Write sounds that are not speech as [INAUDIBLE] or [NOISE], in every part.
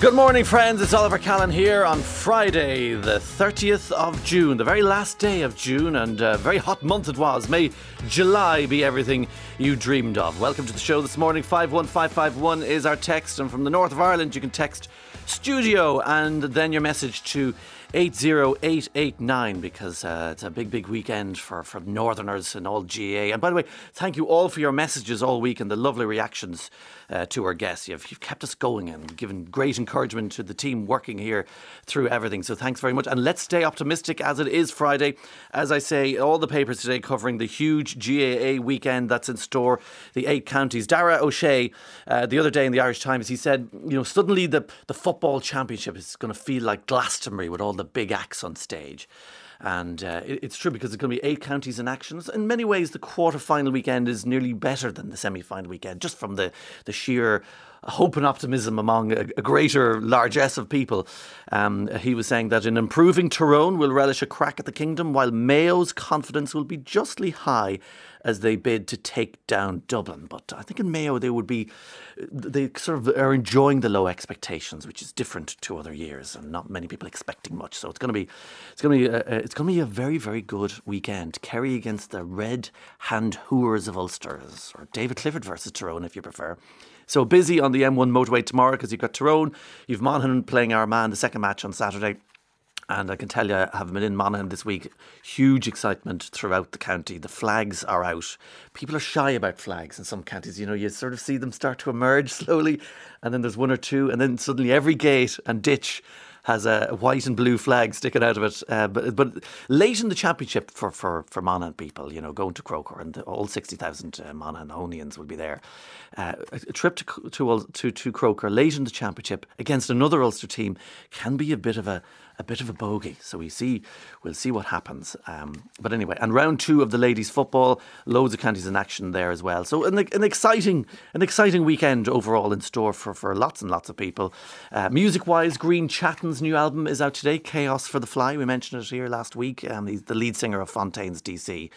Good morning, friends. It's Oliver Callan here on Friday, the 30th of June, the very last day of June, and a very hot month it was. May July be everything you dreamed of. Welcome to the show this morning. 51551 is our text, and from the north of Ireland, you can text studio and then your message to 80889 because uh, it's a big, big weekend for, for Northerners and all GA. And by the way, thank you all for your messages all week and the lovely reactions uh, to our guests. You've, you've kept us going and given great encouragement to the team working here through everything. So thanks very much. And let's stay optimistic as it is Friday. As I say, all the papers today covering the huge GAA weekend that's in store, the eight counties. Darragh Ó Sé, uh, the other day in the Irish Times, he said, you know, suddenly the, the football championship is going to feel like Glastonbury with all the big acts on stage. And uh, it, it's true because it's going to be eight counties in action. In many ways, the quarter final weekend is nearly better than the semi final weekend, just from the, the sheer hope and optimism among a, a greater largesse of people. Um, he was saying that in improving Tyrone will relish a crack at the kingdom, while Mayo's confidence will be justly high as they bid to take down Dublin. But I think in Mayo they would be, they sort of are enjoying the low expectations, which is different to other years, and not many people expecting much. So it's going to be, it's going to be, a, it's going to be a very very good weekend. Kerry against the Red Hand Hooers of Ulster, or David Clifford versus Tyrone, if you prefer. So busy on the M1 motorway tomorrow because you've got Tyrone, you've Monaghan playing Armagh, the second match on Saturday. And I can tell you, having been in Monaghan this week, huge excitement throughout the county. The flags are out. People are shy about flags in some counties. You know, you sort of see them start to emerge [LAUGHS] slowly, and then there's one or two, and then suddenly every gate and ditch has a white and blue flag sticking out of it. Uh, but but late in the championship for for for Monaghan people, you know, going to Croker and all sixty thousand uh, Monaghanonians will be there. Uh, a trip to, to to to Croker late in the championship against another Ulster team can be a bit of a a bit of a bogey. So we see, we'll see what happens. Um, but anyway, and round two of the ladies' football, loads of counties in action there as well. So an, an exciting, an exciting weekend overall in store for, for lots and lots of people. Uh, music wise, Grian Chatten's new album is out today. Chaos for the Fly. We mentioned it here last week. Um, he's the lead singer of Fontaines DC,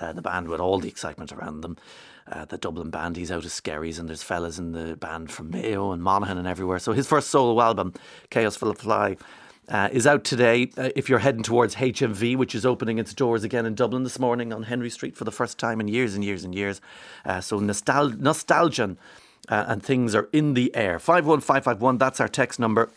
uh, the band with all the excitement around them. Uh, the Dublin band. He's out of Skerries, and there's fellas in the band from Mayo and Monaghan and everywhere. So his first solo album, Chaos for the Fly, uh, is out today. Uh, if you're heading towards HMV, which is opening its doors again in Dublin this morning on Henry Street for the first time in years and years and years. Uh, so nostal- nostalgia uh, and things are in the air. 51551, that's our text number.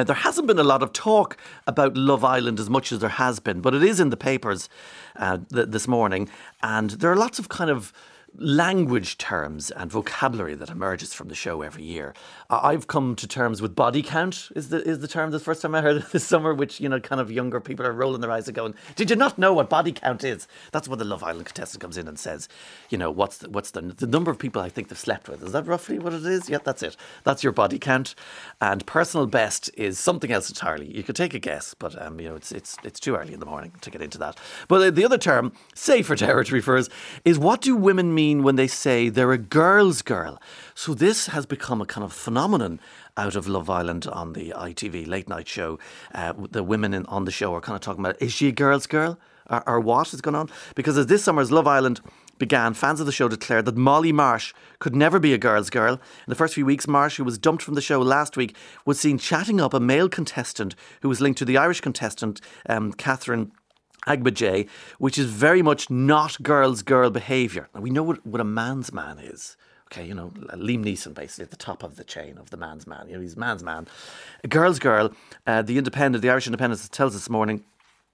Uh, there hasn't been a lot of talk about Love Island as much as there has been, but it is in the papers uh, th- this morning, and there are lots of kind of language terms and vocabulary that emerges from the show every year. I've come to terms with body count is the is the term the first time I heard it [LAUGHS] this summer, which you know kind of younger people are rolling their eyes and going, "Did you not know what body count is?" That's what the Love Island contestant comes in and says, you know, what's the, what's the the number of people I think they've slept with? Is that roughly what it is? Yeah, that's it. That's your body count. And personal best is something else entirely. You could take a guess, but um, you know, it's it's it's too early in the morning to get into that. But the other term, safer [LAUGHS] territory us, is what do women mean when they say they're a girl's girl? So this has become a kind of phenomenon out of Love Island on the ITV late night show. Uh, the women in, on the show are kind of talking about is she a girl's girl? Or, or what is going on? Because as this summer's Love Island began, fans of the show declared that Molly Marsh could never be a girl's girl. In the first few weeks, Marsh, who was dumped from the show last week, was seen chatting up a male contestant who was linked to the Irish contestant, um, Catherine. Agbaje, which is very much not girl's girl behaviour. We know what, what a man's man is okay, you know, Liam Neeson basically at the top of the chain of the man's man. You know, he's man's man. A girl's girl, uh, the Independent, the Irish Independent tells us this morning.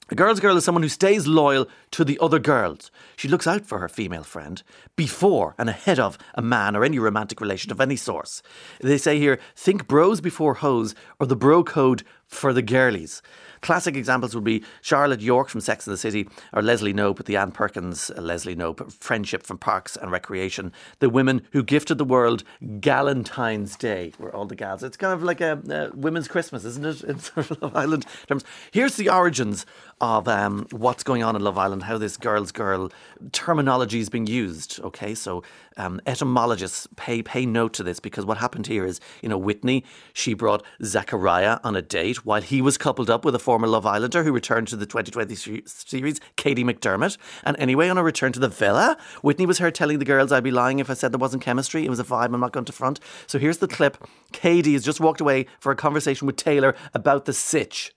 A girl's girl is someone who stays loyal to the other girls. She looks out for her female friend before and ahead of a man or any romantic relation of any source. They say here, think bros before hoes or the bro code for the girlies. Classic examples would be Charlotte York from Sex and the City, or Leslie Knope with the Ann Perkins uh, Leslie Knope friendship from Parks and Recreation. The women who gifted the world Galentine's Day, were all the gals. It's kind of like a, a women's Christmas, isn't it? [LAUGHS] In sort of Love Island terms. Here's the origins of um, what's going on in Love Island, how this girl's girl terminology is being used. Okay, so um, etymologists pay pay note to this because what happened here is, you know, Whitney she brought Zachariah on a date while he was coupled up with a former Love Islander who returned to the 2020 series, Kady McDermott. And anyway, on a return to the villa, Whitney was heard telling the girls, I'd be lying if I said there wasn't chemistry. It was a vibe I'm not going to front. So here's the clip. Kady has just walked away for a conversation with Taylor about the sitch.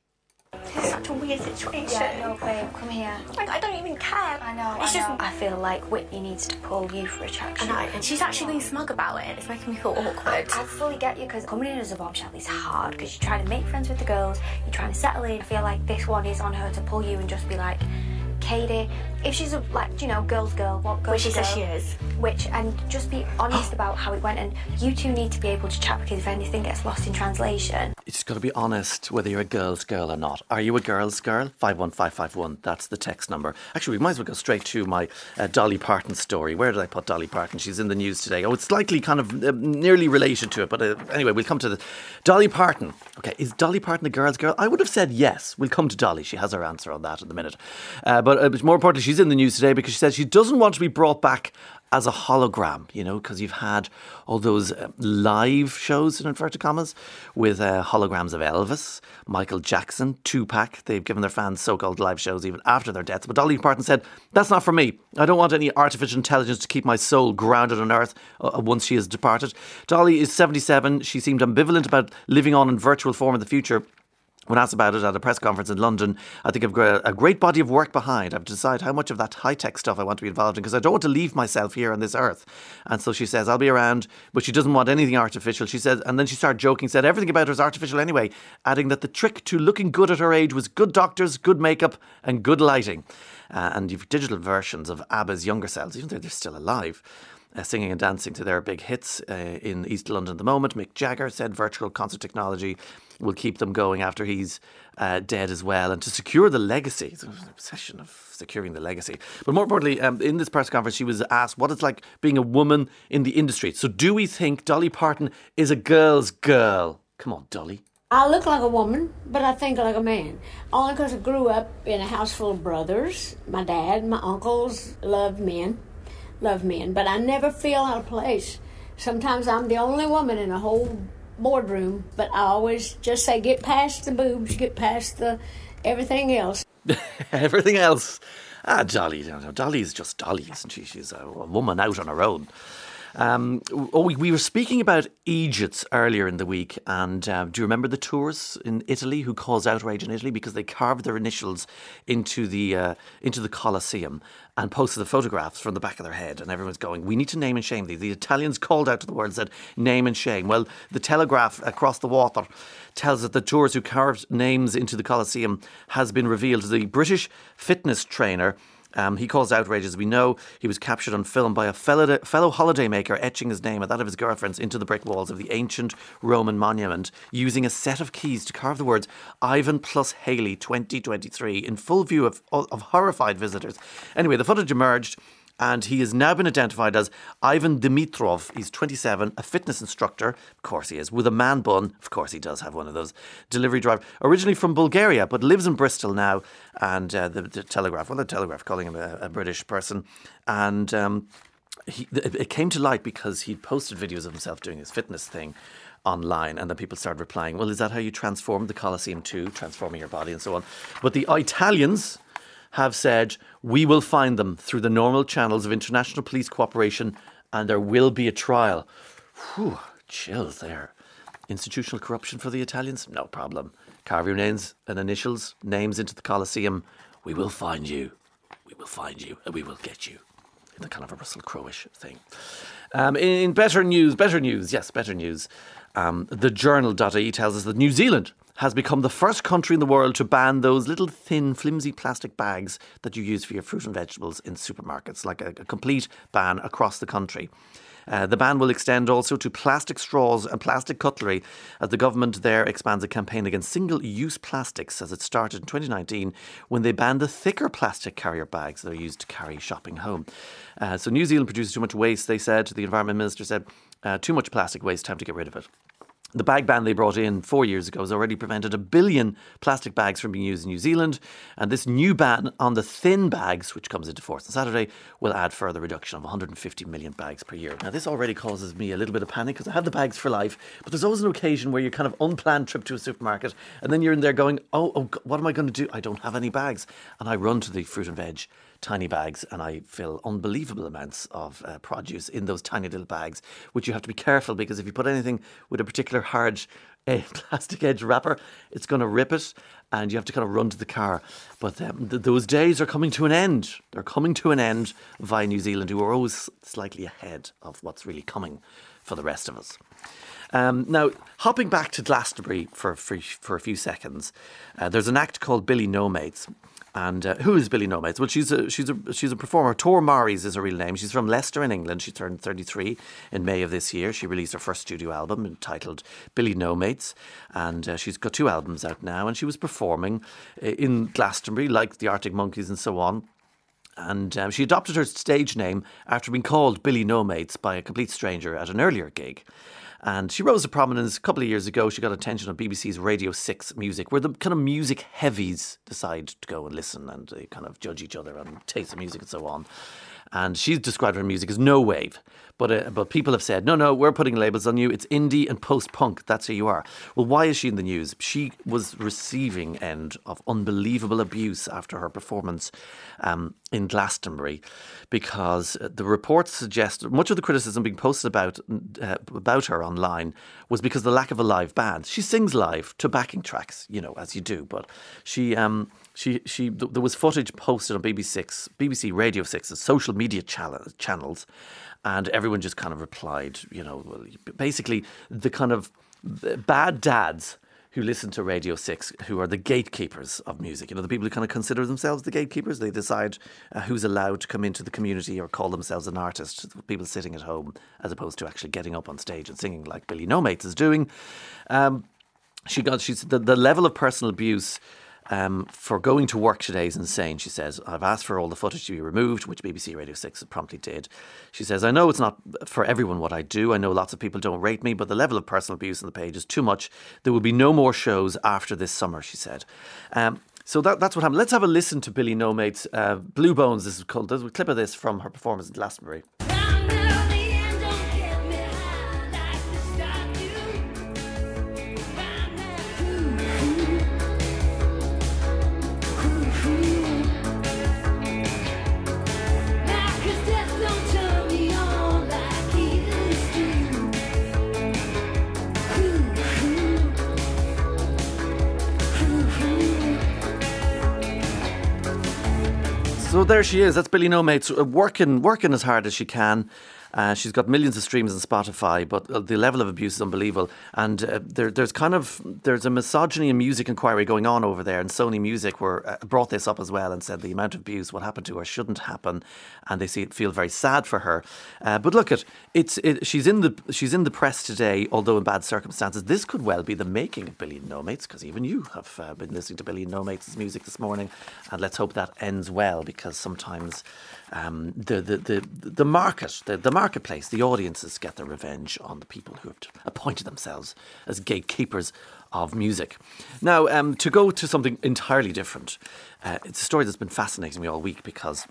It's such a weird situation. Yeah, no, babe, come here. Like, I don't even care. I know. It's I just. know. I feel like Whitney needs to pull you for attraction. I, and she's actually being smug about it. It's making me feel awkward. I fully get you because coming in as a bombshell is hard because you're trying to make friends with the girls, you're trying to settle in. I feel like this one is on her to pull you and just be like, Kady, if she's a like you know girl's girl, what girl? Which she says she is. Which and just be honest about how it went, and you two need to be able to chat because if anything gets lost in translation, You just got to be honest whether you're a girl's girl or not. Are you a girl's girl? 51551, that's the text number. Actually, we might as well go straight to my uh, Dolly Parton story. Where did I put Dolly Parton? She's in the news today. Oh, it's slightly kind of uh, nearly related to it, but uh, anyway, we'll come to the. Dolly Parton. Okay, is Dolly Parton a girl's girl? I would have said yes. We'll come to Dolly. She has her answer on that in a minute. Uh, but uh, more importantly, she's in the news today because she says she doesn't want to be brought back as a hologram, you know, because you've had all those uh, live shows, in inverted commas, with uh, holograms of Elvis, Michael Jackson, Tupac. They've given their fans so called live shows even after their deaths. But Dolly Parton said, That's not for me. I don't want any artificial intelligence to keep my soul grounded on earth uh, once she has departed. Dolly is 77. She seemed ambivalent about living on in virtual form in the future. When asked about it at a press conference in London, I think I've got a great body of work behind. I've decided how much of that high tech stuff I want to be involved in because I don't want to leave myself here on this earth. And so she says, I'll be around, but she doesn't want anything artificial. She said, and then she started joking, said everything about her is artificial anyway, adding that the trick to looking good at her age was good doctors, good makeup, and good lighting. Uh, and you've digital versions of ABBA's younger selves, even though they're still alive uh, singing and dancing to their big hits uh, in East London at the moment. Mick Jagger said virtual concert technology will keep them going after he's uh, dead as well. And to secure the legacy, it's an obsession of securing the legacy. But more importantly, um, in this press conference, she was asked what it's like being a woman in the industry. So, do we think Dolly Parton is a girl's girl? Come on, Dolly. I look like a woman, but I think like a man. Only because I grew up in a house full of brothers. My dad, my uncles loved men, loved men, but I never feel out of place. Sometimes I'm the only woman in a whole boardroom, but I always just say, get past the boobs, get past the everything else. [LAUGHS] Everything else. Ah, Dolly. you know, Dolly just Dolly, isn't she? She's a woman out on her own. Um, oh, we, we were speaking about Egypt earlier in the week, and uh, do you remember the tourists in Italy who caused outrage in Italy because they carved their initials into the uh, into the Colosseum and posted the photographs from the back of their head, and everyone's going, "We need to name and shame these." The Italians called out to the world and said, "Name and shame." Well, the Telegraph across the water tells us that the tourists who carved names into the Colosseum has been revealed. The British fitness trainer. Um, he caused outrage, as we know. He was captured on film by a fellow, fellow holidaymaker etching his name and that of his girlfriend's into the brick walls of the ancient Roman monument using a set of keys to carve the words Ivan plus Haley 2023 in full view of, of horrified visitors. Anyway, the footage emerged and he has now been identified as Ivan Dimitrov. He's 27, a fitness instructor, of course he is, with a man bun. Of course he does have one of those delivery driver, Originally from Bulgaria, but lives in Bristol now. And uh, the, the Telegraph, well, the Telegraph calling him a, a British person, and. Um, he, it came to light because he'd posted videos of himself doing his fitness thing online, and then people started replying, "Well, is that how you transformed the Colosseum too, transforming your body and so on?" But the Italians have said we will find them through the normal channels of international police cooperation, and there will be a trial. Whew, chills there. Institutional corruption for the Italians? No problem. Carve your names and initials, names into the Colosseum. We will find you. We will find you, and we will get you in the kind of a Russell Crowish thing. Um, in better news, better news, yes, better news. Um, the journal.ie tells us that New Zealand has become the first country in the world to ban those little thin, flimsy plastic bags that you use for your fruit and vegetables in supermarkets, like a, a complete ban across the country. Uh, the ban will extend also to plastic straws and plastic cutlery as the government there expands a campaign against single use plastics as it started in 2019 when they banned the thicker plastic carrier bags that are used to carry shopping home. Uh, so New Zealand produces too much waste, they said. The Environment Minister said, uh, too much plastic waste, time to get rid of it. The bag ban they brought in four years ago has already prevented a billion plastic bags from being used in New Zealand. And this new ban on the thin bags, which comes into force on Saturday, will add further reduction of 150 million bags per year. Now, this already causes me a little bit of panic because I have the bags for life. But there's always an occasion where you kind of unplanned trip to a supermarket and then you're in there going, oh, oh what am I going to do? I don't have any bags. And I run to the fruit and veg tiny bags and I fill unbelievable amounts of uh, produce in those tiny little bags, which you have to be careful because if you put anything with a particular hard uh, [LAUGHS] plastic edge wrapper, it's going to rip it and you have to kind of run to the car. But um, th- those days are coming to an end. They're coming to an end via New Zealand, who are always slightly ahead of what's really coming for the rest of us. Um, now, hopping back to Glastonbury for, for, for a few seconds, uh, there's an act called Billy No Mates. And uh, who is Billy Nomates? Well, she's a she's a she's a performer. Tor Maries is her real name. She's from Leicester in England. She turned 33 in May of this year. She released her first studio album entitled Billy Nomates, and uh, she's got two albums out now. And she was performing uh, in Glastonbury, like the Arctic Monkeys and so on. And um, she adopted her stage name after being called Billy Nomates by a complete stranger at an earlier gig. And she rose to prominence a couple of years ago. She got attention on BBC's Radio 6 Music, where the kind of music heavies decide to go and listen and they kind of judge each other and taste the music and so on. And she's described her music as no wave. But, uh, but people have said, no, no, we're putting labels on you. It's indie and post punk. That's who you are. Well, why is she in the news? She was receiving end of unbelievable abuse after her performance um, in Glastonbury because the reports suggest much of the criticism being posted about, uh, about her online was because of the lack of a live band. She sings live to backing tracks, you know, as you do, but she. Um, she, she, there was footage posted on BBC Six, BBC Radio 6's social media channels, and everyone just kind of replied, you know, basically the kind of bad dads who listen to Radio 6, who are the gatekeepers of music. You know, the people who kind of consider themselves the gatekeepers. They decide uh, who's allowed to come into the community or call themselves an artist. People sitting at home, as opposed to actually getting up on stage and singing like Billy No Mates is doing. Um, she got, she's the, the level of personal abuse um, for going to work today is insane, she says. I've asked for all the footage to be removed, which BBC Radio 6 promptly did. She says, I know it's not for everyone what I do. I know lots of people don't rate me, but the level of personal abuse on the page is too much. There will be no more shows after this summer, she said. Um, so that, that's what happened. Let's have a listen to Billy No Mates. Uh, Blue Bones, this is called. There's a clip of this from her performance in Glastonbury. There she is. That's Billy No Mates uh, working, working as hard as she can. Uh, she's got millions of streams on Spotify, but uh, the level of abuse is unbelievable. And uh, there, there's kind of there's a misogyny and music inquiry going on over there, and Sony Music were uh, brought this up as well and said the amount of abuse, what happened to her, shouldn't happen, and they see, feel very sad for her. Uh, but look at it's it, she's in the she's in the press today, although in bad circumstances. This could well be the making of Billy No Mates, because even you have uh, been listening to Billy No Mates' music this morning, and let's hope that ends well, because sometimes um, the, the, the, the market, the, the marketplace, the audiences get their revenge on the people who have appointed themselves as gatekeepers of music. Now, um, to go to something entirely different, uh, it's a story that's been fascinating me all week because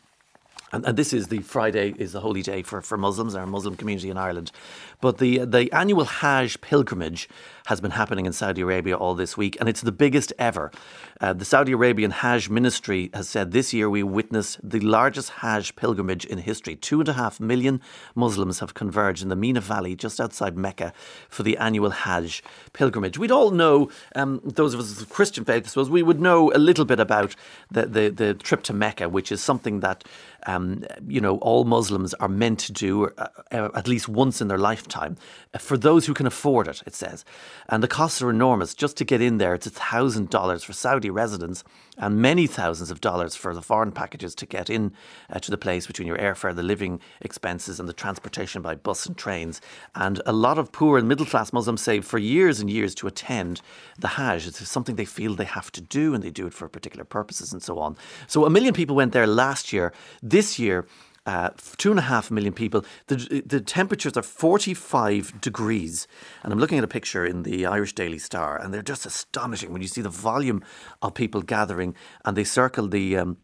and, and, this is the Friday is the holy day for, for Muslims, our Muslim community in Ireland. But the the annual Hajj pilgrimage has been happening in Saudi Arabia all this week, and it's the biggest ever. Uh, the Saudi Arabian Hajj Ministry has said this year we witnessed the largest Hajj pilgrimage in history. Two and a half million Muslims have converged in the Mina Valley just outside Mecca for the annual Hajj pilgrimage. We'd all know, um, those of us of Christian faith, I suppose, we would know a little bit about the, the, the trip to Mecca, which is something that um, you know all Muslims are meant to do uh, uh, at least once in their lifetime. Time for those who can afford it, it says, and the costs are enormous. Just to get in there, it's thousand dollars for Saudi residents and many thousands of dollars for the foreign packages to get in uh, to the place between your airfare, the living expenses, and the transportation by bus and trains. And a lot of poor and middle class Muslims save for years and years to attend the Hajj. It's something they feel they have to do, and they do it for particular purposes and so on. So a million people went there last year. This year, uh, two and a half million people. The, the temperatures are 45 degrees. And I'm looking at a picture in the Irish Daily Star, and they're just astonishing when you see the volume of people gathering and they circle the. Um,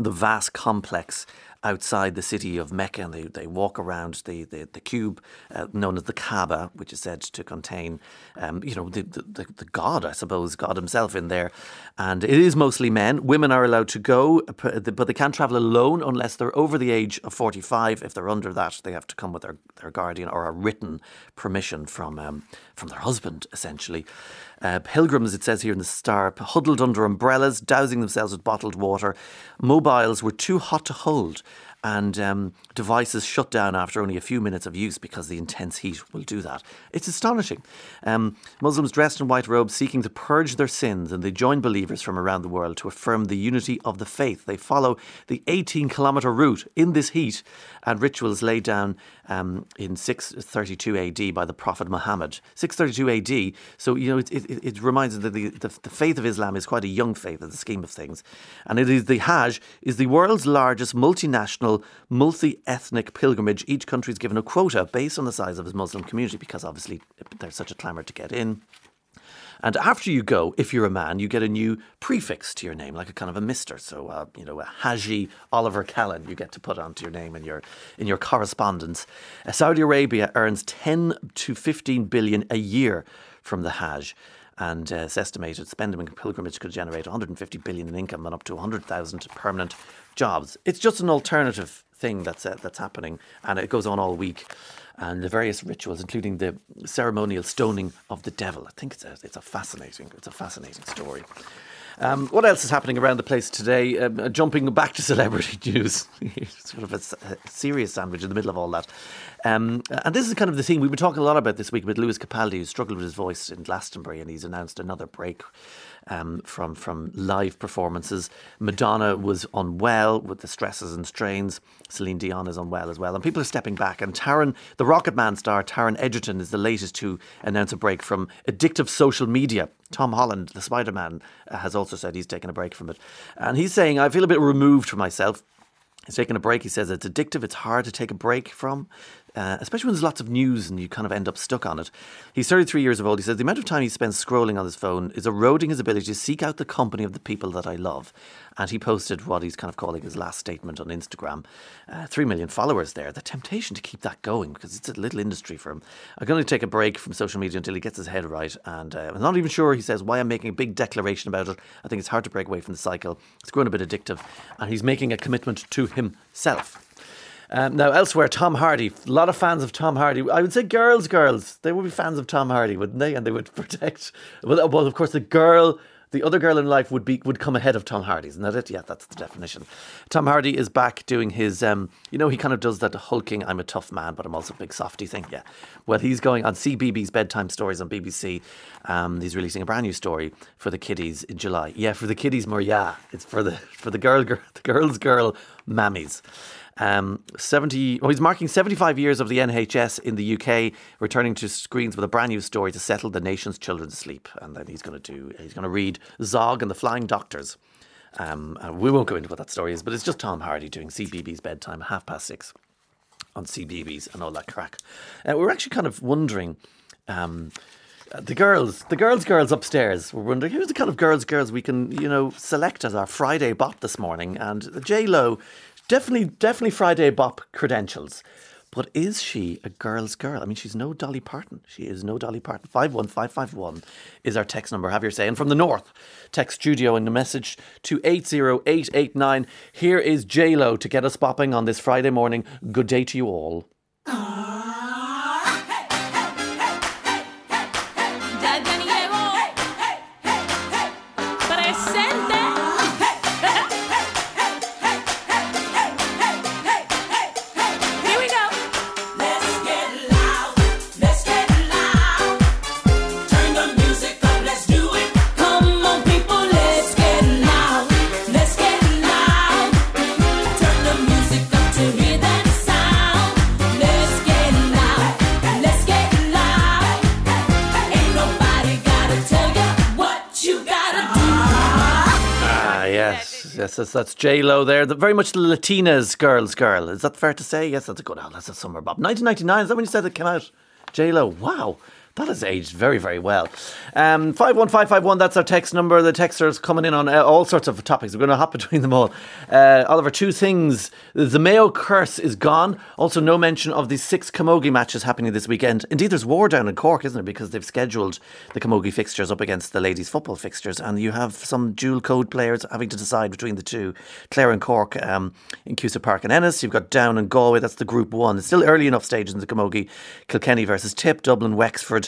the vast complex outside the city of Mecca and they, they walk around the, the, the cube uh, known as the Kaaba, which is said to contain, um, you know, the, the, the, God, I suppose, God himself in there. And it is mostly men. Women are allowed to go, but they can't travel alone unless they're over the age of 45. If they're under that, they have to come with their, their guardian or a written permission from, um, from their husband, essentially. Uh, pilgrims, it says here in the Star, huddled under umbrellas, dousing themselves with bottled water. Mobiles were too hot to hold and um, devices shut down after only a few minutes of use because the intense heat will do that. It's astonishing. Um, Muslims dressed in white robes seeking to purge their sins, and they join believers from around the world to affirm the unity of the faith. They follow the 18 kilometre route in this heat and rituals laid down um, in 632 AD by the Prophet Muhammad. 632 AD. So, you know, it, it, it reminds us that the, the, the, faith of Islam is quite a young faith in the scheme of things. And it is the Hajj is the world's largest multinational, multi ethnic pilgrimage. Each country is given a quota based on the size of its Muslim community because obviously there's such a clamour to get in. And after you go, if you're a man, you get a new prefix to your name, like a kind of a Mister. So, uh, you know, a Haji Oliver Callan, you get to put onto your name in your in your correspondence. Uh, Saudi Arabia earns 10 to 15 billion a year from the Hajj and uh, it's estimated spending in pilgrimage could generate 150 billion in income and up to 100,000 permanent jobs. It's just an alternative thing that's uh, that's happening, and it goes on all week and the various rituals, including the ceremonial stoning of the devil. I think it's a, it's a fascinating it's a fascinating story. Um, what else is happening around the place today? Um, uh, jumping back to [LAUGHS] celebrity news, [LAUGHS] sort of a, a, serious sandwich in the middle of all that. Um, and this is kind of the thing we've been talking a lot about this week with Lewis Capaldi, who struggled with his voice in Glastonbury, and he's announced another break um, from from live performances. Madonna was unwell with the stresses and strains. Celine Dion is unwell as well, and people are stepping back. And Taron, the Rocket Man star Taron Egerton, is the latest to announce a break from addictive social media. Tom Holland, the Spider Man, uh, has also said he's taking a break from it, and he's saying, "I feel a bit removed from myself." He's taking a break. He says it's addictive. It's hard to take a break from uh, especially when there's lots of news and you kind of end up stuck on it. He's 33 years of old. He says the amount of time he spends scrolling on his phone is eroding his ability to seek out the company of the people that I love. And he posted what he's kind of calling his last statement on Instagram. Uh, Three million followers there. The temptation to keep that going because it's a little industry for him. I'm going to take a break from social media until he gets his head right. And uh, I'm not even sure, he says, why I'm making a big declaration about it. I think it's hard to break away from the cycle. It's grown a bit addictive. And he's making a commitment to himself. Um, now, elsewhere, Tom Hardy. A lot of fans of Tom Hardy. I would say girls, girls. They would be fans of Tom Hardy, wouldn't they? And they would [LAUGHS] protect. Well, well of course, the girl the other girl in life would be would come ahead of Tom Hardy, isn't that it? Yeah, that's the definition. Tom Hardy is back doing his, um, you know, he kind of does that hulking, I'm a tough man, but I'm also a big softy thing. Yeah. Well, he's going on CBeebies bedtime stories on BBC. Um, he's releasing a brand new story for the kiddies in July. Yeah, for the kiddies more. Yeah, it's for the for the girl, girl [LAUGHS] the girls, girl mammies. Um, 70, well, he's marking 75 years of the NHS in the UK, returning to screens with a brand new story to settle the nation's children to sleep. And then he's going to do, he's going to read Zog and the Flying Doctors. Um, we won't go into what that story is, but it's just Tom Hardy doing CBeebies bedtime, half past six on CBeebies and all that crack. Uh, we're actually kind of wondering. Um, the girls, the girls, girls upstairs. We're wondering who's the kind of girls, girls we can, you know, select as our Friday bot this morning. And J Lo Definitely, definitely Friday Bop credentials. But is she a girl's girl? I mean, she's no Dolly Parton. She is no Dolly Parton. 51551 is our text number. Have your say. And from the north, text studio and the message to 80889. Here is Lo to get us bopping on this Friday morning. Good day to you all. That's, that's J Lo there. The, very much the Latinas girls' girl. Is that fair to say? Yes, that's a good. Oh, that's a summer bob. 1999. Is that when you said it came out? J Lo. Wow. That has aged very, very well. Um, 51551, that's our text number. The texters coming in on uh, all sorts of topics. We're going to hop [LAUGHS] between them all. Uh, Oliver, two things. The Mayo curse is gone. Also, no mention of the six Camogie matches happening this weekend. Indeed, there's war down in Cork, isn't it? Because they've scheduled the Camogie fixtures up against the ladies' football fixtures, and you have some dual code players having to decide between the two. Clare and Cork um, in Cusack Park and Ennis. You've got Down and Galway. That's the Group One. It's still early enough stages in the Camogie. Kilkenny versus Tip, Dublin, Wexford.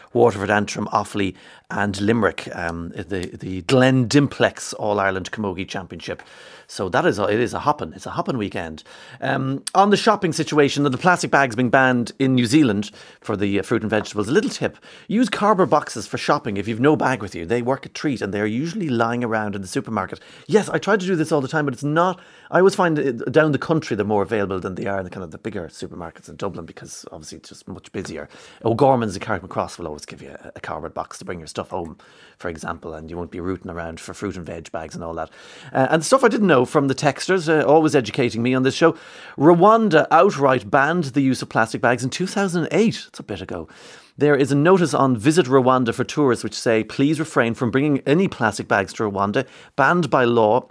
Waterford, Antrim, Offaly, and Limerick, um, the the Glen Dimplex All Ireland Camogie Championship. So that is a, it is a hopping. It's a hopping weekend. Um, on the shopping situation, the plastic bags being banned in New Zealand for the uh, fruit and vegetables. A little tip: use cardboard boxes for shopping if you've no bag with you. They work a treat, and they are usually lying around in the supermarket. Yes, I try to do this all the time, but it's not. I always find it, down the country they're more available than they are in the kind of the bigger supermarkets in Dublin because obviously it's just much busier. O'Gorman's and Carrick Cross will always give you a, a cardboard box to bring your stuff home, for example, and you won't be rooting around for fruit and veg bags and all that. Uh, and stuff I didn't know from the texters, uh, always educating me on this show. Rwanda outright banned the use of plastic bags in 2008. It's a bit ago. There is a notice on Visit Rwanda for tourists which say please refrain from bringing any plastic bags to Rwanda, banned by law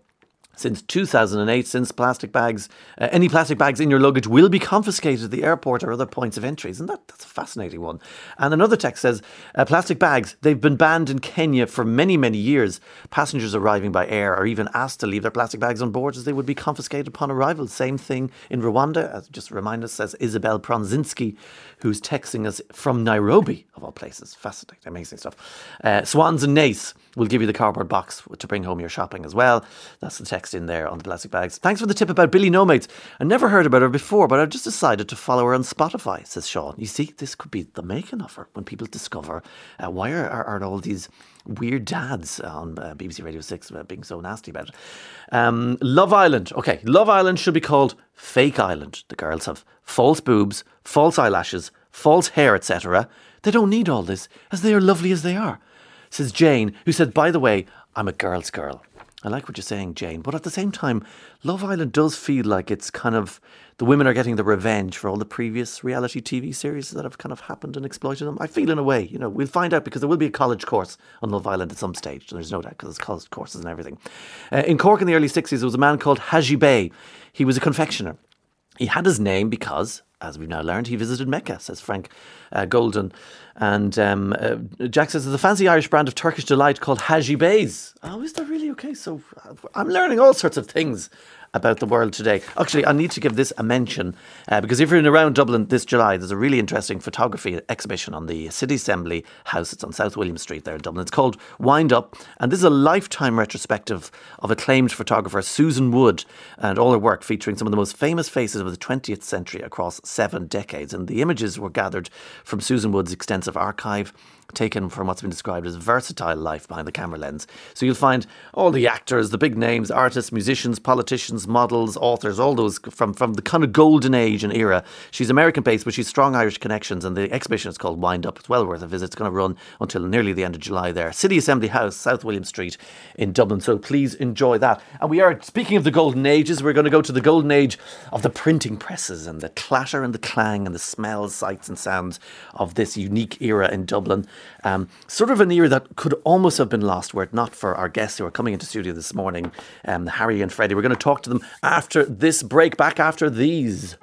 since 2008, since plastic bags, uh, any plastic bags in your luggage will be confiscated at the airport or other points of entry. Isn't that that's a fascinating one? And another text says uh, plastic bags they've been banned in Kenya for many many years. Passengers arriving by air are even asked to leave their plastic bags on board as they would be confiscated upon arrival. Same thing in Rwanda. As just remind us, says Isabel Pronzinski, who's texting us from Nairobi of all places. Fascinating, amazing stuff. Uh, Swans and Naas will give you the cardboard box to bring home your shopping as well. That's the text in there on the plastic bags. Thanks for the tip about Billy No Mates. I never heard about her before, but I've just decided to follow her on Spotify, says Sean. You see, this could be the making of her when people discover uh, why are, are, are all these weird dads on uh, BBC Radio 6 uh, being so nasty about it. Um, Love Island. Okay, Love Island should be called Fake Island. The girls have false boobs, false eyelashes, false hair, etc. They don't need all this, as they are lovely as they are says Jane, who said, By the way, I'm a girl's girl. I like what you're saying, Jane, but at the same time, Love Island does feel like it's kind of the women are getting the revenge for all the previous reality TV series that have kind of happened and exploited them. I feel in a way, you know, we'll find out because there will be a college course on Love Island at some stage. There's no doubt because there's college courses and everything. Uh, in Cork in the early 60s, there was a man called Hadji Bey. He was a confectioner. He had his name because, as we've now learned, he visited Mecca, says Frank uh, Golden. And um, uh, Jack says there's a fancy Irish brand of Turkish delight called Hadji Bey's. Oh, is that really okay? So uh, I'm learning all sorts of things about the world today. Actually, I need to give this a mention uh, because if you're in around Dublin this July, there's a really interesting photography exhibition on the City Assembly House. It's on South William Street there in Dublin. It's called Wind Up, and this is a lifetime retrospective of acclaimed photographer Susan Wood and all her work featuring some of the most famous faces of the 20th century across seven decades. And the images were gathered from Susan Wood's extensive archive taken from what's been described as versatile life behind the camera lens. So you'll find all the actors, the big names, artists, musicians, politicians, models, authors, all those from, from the kind of golden age and era. She's American based, but she's strong Irish connections, and the exhibition is called Wind Up. It's well worth a visit. It's going to run until nearly the end of July there. City Assembly House, South William Street in Dublin. So please enjoy that. And we are, speaking of the golden ages, we're going to go to the golden age of the printing presses and the clatter and the clang and the smells, sights, and sounds of this unique era in Dublin. Um, sort of an era that could almost have been lost were it not for our guests who are coming into studio this morning, um, Harry and Freddie. We're going to talk to them after this break, back after these.